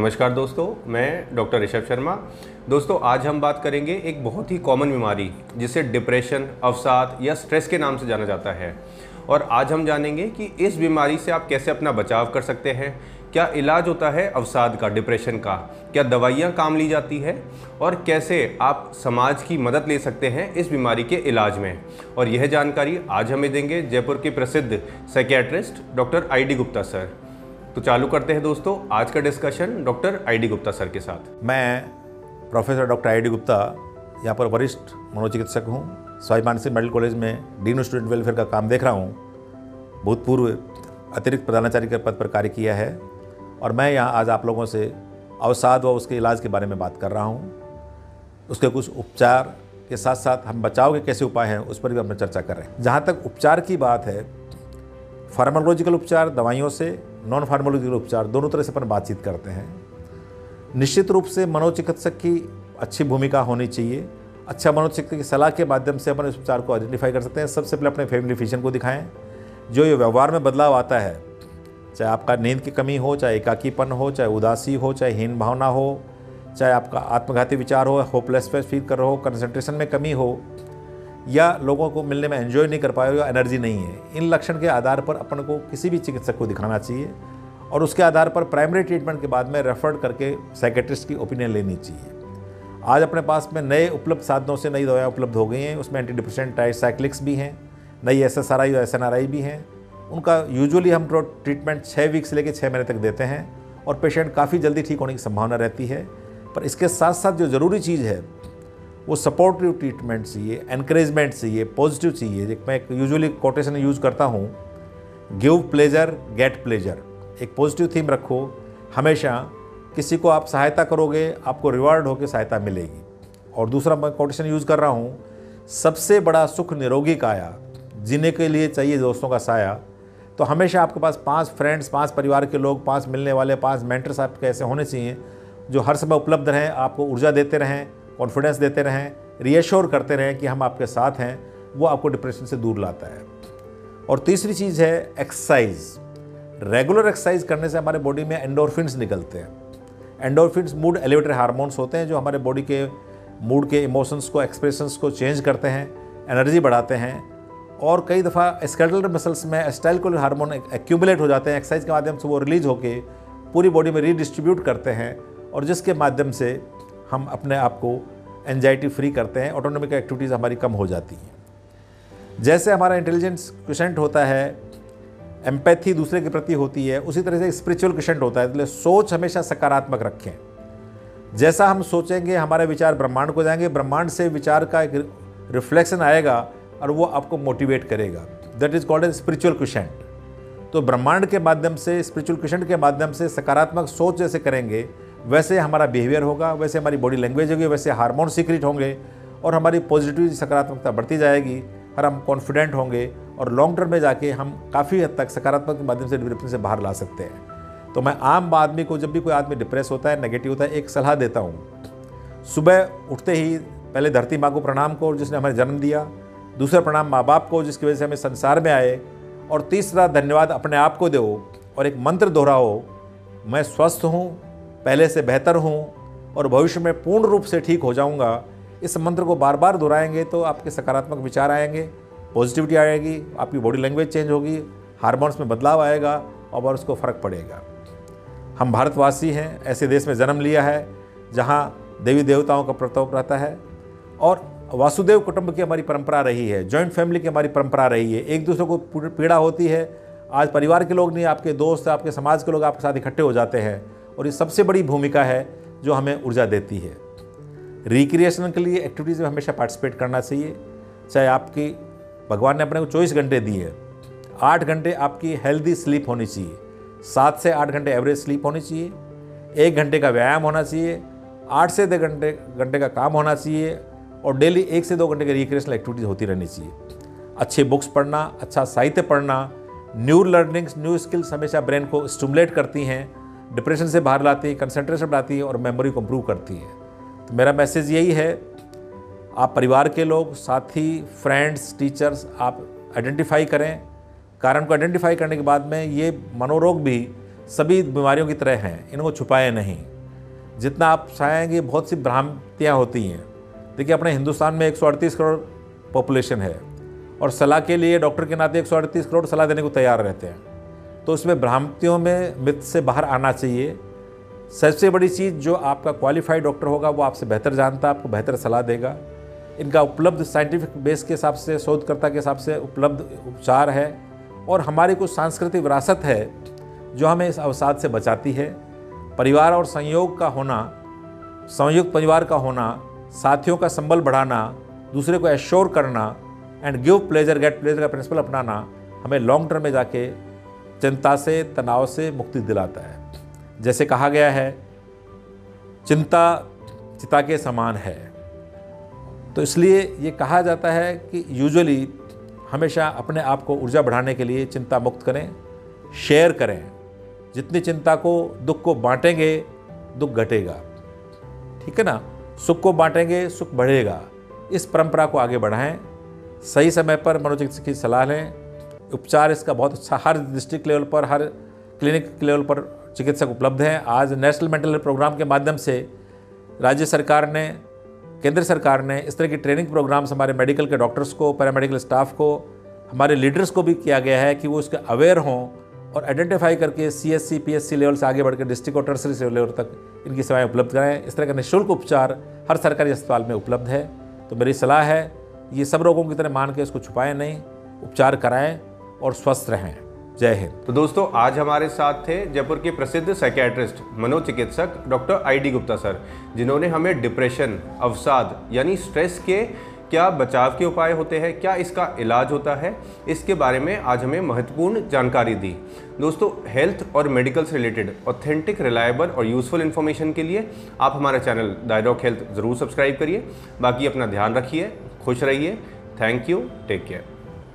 नमस्कार दोस्तों, मैं डॉक्टर ऋषभ शर्मा। दोस्तों, आज हम बात करेंगे एक बहुत ही कॉमन बीमारी, जिसे डिप्रेशन, अवसाद या स्ट्रेस के नाम से जाना जाता है। और आज हम जानेंगे कि इस बीमारी से आप कैसे अपना बचाव कर सकते हैं, क्या इलाज होता है अवसाद का, डिप्रेशन का, क्या दवाइयाँ काम ली जाती है, और कैसे आप समाज की मदद ले सकते हैं इस बीमारी के इलाज में। और यह जानकारी आज हमें देंगे जयपुर के प्रसिद्ध psychiatrist doctor I D Gupta sir. तो चालू करते हैं दोस्तों, आज का discussion doctor I D Gupta sir के साथ। मैं professor doctor I D Gupta, यहाँ पर वरिष्ठ मनोचिकित्सक हूँ। स्वाई मानसिक मेडिकल कॉलेज में डीन स्टूडेंट वेलफेयर का काम देख रहा हूँ। भूतपूर्व अतिरिक्त प्रधानाचार्य के पद पर कार्य किया है और मैं यहाँ आज आप लोगों से अवसाद व उसके इलाज के बारे में बात कर रहा हूँ। उसके कुछ उपचार के साथ साथ हम बचाव के कैसे उपाय हैं, उस पर भी हम चर्चा कर रहे हैं। जहाँ तक उपचार की बात है फार्माकोलॉजिकल उपचार, दवाइयों से नॉन फार्माकोलॉजिकल उपचार, दोनों तरह से अपन बातचीत करते हैं। निश्चित रूप से मनोचिकित्सक की अच्छी भूमिका होनी चाहिए। अच्छा मनोचिकित्सक की सलाह के माध्यम से अपन इस उपचार को आइडेंटिफाई कर सकते हैं। सबसे पहले अपने फैमिली फिजिशियन को दिखाएँ। जो ये व्यवहार में बदलाव आता है, चाहे आपका नींद की कमी हो, चाहे एकाकीपन हो, चाहे उदासी हो, चाहे हीन भावना हो, चाहे आपका आत्मघाती विचार हो होपलेस फील कर रहे हो कंसंट्रेशन में कमी हो या लोगों को मिलने में एंजॉय नहीं कर पाए या एनर्जी नहीं है, इन लक्षण के आधार पर अपन को किसी भी चिकित्सक को दिखाना चाहिए और उसके आधार पर प्राइमरी ट्रीटमेंट के बाद में रेफर करके साइकेट्रिस्ट की ओपिनियन लेनी चाहिए। आज अपने पास में नए उपलब्ध साधनों से नई दवाएँ उपलब्ध हो गई हैं, उसमें एंटी डिप्रेशन टाइसाइक्लिक्स भी हैं, नई एस एस आर आई और एस एन आर आई भी हैं। उनका यूजुअली हम ट्रीटमेंट छः वीक से लेकर छः महीने तक देते हैं और पेशेंट काफ़ी जल्दी ठीक होने की संभावना रहती है। पर इसके साथ साथ जो ज़रूरी चीज़ है वो सपोर्टिव ट्रीटमेंट चाहिए एनकरेजमेंट चाहिए पॉजिटिव चाहिए। एक मैं यूजुअली कोटेशन यूज़ करता हूँ गिव प्लेजर गेट प्लेजर एक पॉजिटिव थीम रखो। हमेशा किसी को आप सहायता करोगे, आपको रिवार्ड होकर सहायता मिलेगी। और दूसरा मैं कोटेशन यूज़ कर रहा हूँ, सबसे बड़ा सुख निरोगी काया जीने के लिए चाहिए दोस्तों का साया तो हमेशा आपके पास पाँच फ्रेंड्स पाँच परिवार के लोग, पाँच मिलने वाले, पाँच मेंटर्स आपके ऐसे होने चाहिए, जो हर समय उपलब्ध रहें, आपको ऊर्जा देते रहें कॉन्फिडेंस देते रहें रीएश्योर करते रहें कि हम आपके साथ हैं, वो आपको डिप्रेशन से दूर लाता है। और तीसरी चीज़ है एक्सरसाइज रेगुलर एक्सरसाइज करने से हमारे बॉडी में एंडोरफिन्स निकलते हैं। एंडोरफिन्स मूड एलिवेटर हार्मोन्स होते हैं जो हमारे बॉडी के मूड के इमोशंस को एक्सप्रेशंस को चेंज करते हैं एनर्जी बढ़ाते हैं। और कई दफ़ा स्केटल मसल्स में एस्टाइल हार्मोन एक्यूमुलेट हो जाते हैं। एक्सरसाइज के माध्यम से वो रिलीज़ होकर पूरी बॉडी में रीडिस्ट्रीब्यूट करते हैं और जिसके माध्यम से हम अपने आप को एनजाइटी फ्री करते हैं ऑटोनॉमिक एक्टिविटीज़ हमारी कम हो जाती हैं। जैसे हमारा इंटेलिजेंस क्वेश्चन होता है एम्पैथी दूसरे के प्रति होती है, उसी तरह से स्पिरिचुअल क्वेश्चन होता है, इसलिए सोच हमेशा सकारात्मक रखें। जैसा हम सोचेंगे, हमारे विचार ब्रह्मांड को जाएँगे, ब्रह्मांड से विचार का एक रिफ्लेक्शन आएगा और वो आपको मोटिवेट करेगा। That is called a spiritual question तो ब्रह्मांड के माध्यम से स्पिरिचुअल क्वेश्चन के माध्यम से सकारात्मक सोच जैसे करेंगे वैसे हमारा बिहेवियर होगा, वैसे हमारी बॉडी लैंग्वेज होगी, वैसे हार्मोन सीक्रेट होंगे और हमारी पॉजिटिव सकारात्मकता बढ़ती जाएगी और हम कॉन्फिडेंट होंगे और लॉन्ग टर्म में जाके हम काफ़ी हद तक सकारात्मक के माध्यम से डिप्रेशन से बाहर ला सकते हैं। तो मैं आम आदमी को, जब भी कोई आदमी डिप्रेस होता है नेगेटिव होता है, एक सलाह देता हूँ। सुबह उठते ही पहले धरती माँ को प्रणाम को जिसने हमें जन्म दिया। दूसरा प्रणाम माँ बाप को, जिसकी वजह से हमें संसार में आए। और तीसरा धन्यवाद अपने आप को दो और एक मंत्र दोहराओ, मैं स्वस्थ हूँ पहले से बेहतर हूँ और भविष्य में पूर्ण रूप से ठीक हो जाऊँगा, इस मंत्र को बार बार दोहराएँगे तो आपके सकारात्मक विचार आएँगे पॉजिटिविटी आएगी, आपकी बॉडी लैंग्वेज चेंज होगी हार्मोन्स में बदलाव आएगा और उसको फ़र्क पड़ेगा। हम भारतवासी हैं, ऐसे देश में जन्म लिया है, जहाँ देवी देवताओं का प्रताप रहता है और वासुदेव कुटुंब की हमारी परंपरा रही है जॉइंट फैमिली की हमारी परंपरा रही है, एक दूसरे को पीड़ा होती है आज परिवार के लोग नहीं, आपके दोस्त, आपके समाज के लोग आपके साथ इकट्ठे हो जाते हैं और ये सबसे बड़ी भूमिका है जो हमें ऊर्जा देती है। रिक्रिएशन के लिए एक्टिविटीज़ में हमेशा पार्टिसिपेट करना चाहिए। चाहे आपकी, भगवान ने अपने को चौबीस घंटे दिए, आठ घंटे आपकी हेल्दी स्लीप होनी चाहिए। सात से आठ घंटे एवरेज स्लीप होनी चाहिए। एक घंटे का व्यायाम होना चाहिए। आठ से दो घंटे घंटे का काम होना चाहिए और डेली एक से दो घंटे की रिक्रिएशनल एक्टिविटीज़ होती रहनी चाहिए। अच्छे बुक्स पढ़ना अच्छा साहित्य पढ़ना न्यू लर्निंग्स, न्यू स्किल्स हमेशा ब्रेन को स्टमुलेट करती हैं डिप्रेशन से बाहर लाती है कंसंट्रेशन बढ़ाती है और मेमोरी को इम्प्रूव करती है। तो मेरा मैसेज यही है, आप परिवार के लोग, साथी फ्रेंड्स टीचर्स आप आइडेंटिफाई करें। कारण को आइडेंटिफाई करने के बाद में ये मनोरोग भी सभी बीमारियों की तरह हैं, इनको छुपाए नहीं। जितना आप चाहेंगे, बहुत सी भ्रांतियाँ होती हैं। देखिए, अपने हिंदुस्तान में एक सौ अड़तीस करोड़ पॉपुलेशन है। और सलाह के लिए डॉक्टर के नाते एक सौ अड़तीस करोड़ सलाह देने को तैयार रहते हैं। तो उसमें भ्रांतियों में मिथ से बाहर आना चाहिए। सबसे बड़ी चीज़ जो आपका क्वालिफाइड डॉक्टर होगा, वो आपसे बेहतर जानता है आपको बेहतर सलाह देगा। इनका उपलब्ध साइंटिफिक बेस के हिसाब से, शोधकर्ता के हिसाब से उपलब्ध उपचार है और हमारी कुछ सांस्कृतिक विरासत है जो हमें इस अवसाद से बचाती है। परिवार और संयोग का होना, संयुक्त परिवार का होना, साथियों का संबल बढ़ाना, दूसरे को एश्योर करना and give pleasure get pleasure का प्रिंसिपल अपनाना हमें लॉन्ग टर्म में जाके चिंता से, तनाव से मुक्ति दिलाता है। जैसे कहा गया है, चिंता चिता के समान है। तो इसलिए ये कहा जाता है कि यूजुअली हमेशा अपने आप को ऊर्जा बढ़ाने के लिए चिंता मुक्त करें शेयर करें। जितनी चिंता को दुख को बांटेंगे, दुख घटेगा। ठीक है ना? सुख को बांटेंगे, सुख बढ़ेगा। इस परंपरा को आगे बढ़ाएँ। सही समय पर मनोचिकित्सक की सलाह लें। उपचार इसका बहुत अच्छा हर डिस्ट्रिक्ट लेवल पर, हर क्लिनिक लेवल पर चिकित्सक उपलब्ध हैं। आज नेशनल मेंटल हेल्थ प्रोग्राम के माध्यम से राज्य सरकार ने, केंद्र सरकार ने इस तरह की ट्रेनिंग प्रोग्राम्स हमारे मेडिकल के डॉक्टर्स को पैरामेडिकल स्टाफ को, हमारे लीडर्स को भी किया गया है कि वो इसके अवेयर हों और आइडेंटिफाई करके C S C P S C level से आगे बढ़कर डिस्ट्रिक्ट और टर्सरी लेवल तक इनकी सेवाएँ उपलब्ध कराएँ। इस तरह का निःशुल्क उपचार हर सरकारी अस्पताल में उपलब्ध है। तो मेरी सलाह है ये सब रोगों की तरह मान के इसको छुपाएँ नहीं, उपचार कराएँ और स्वस्थ रहें। जय हिंद। तो दोस्तों, आज हमारे साथ थे जयपुर के प्रसिद्ध साइकेट्रिस्ट मनोचिकित्सक doctor I D Gupta sir, जिन्होंने हमें डिप्रेशन अवसाद यानी स्ट्रेस के क्या बचाव के उपाय होते हैं, क्या इसका इलाज होता है, इसके बारे में आज हमें महत्वपूर्ण जानकारी दी। दोस्तों हेल्थ और मेडिकल से रिलेटेड ऑथेंटिक रिलायबल और यूजफुल इन्फॉर्मेशन के लिए आप हमारा चैनल डायडॉक हेल्थ ज़रूर सब्सक्राइब करिए। बाकी अपना ध्यान रखिए। खुश रहिए। Thank you take care